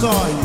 corações.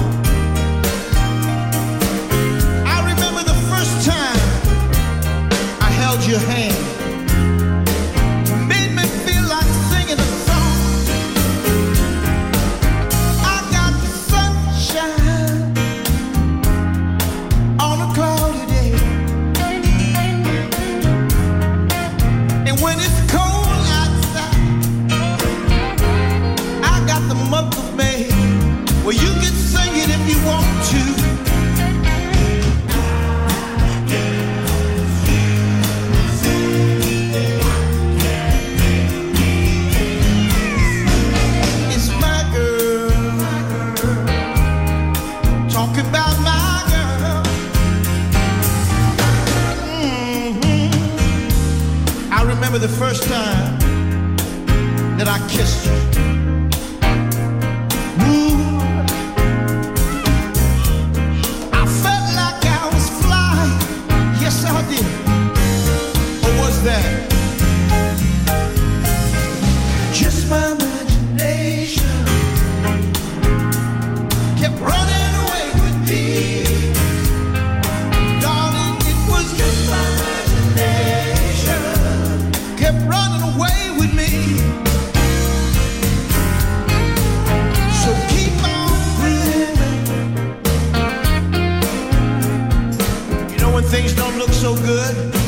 So good?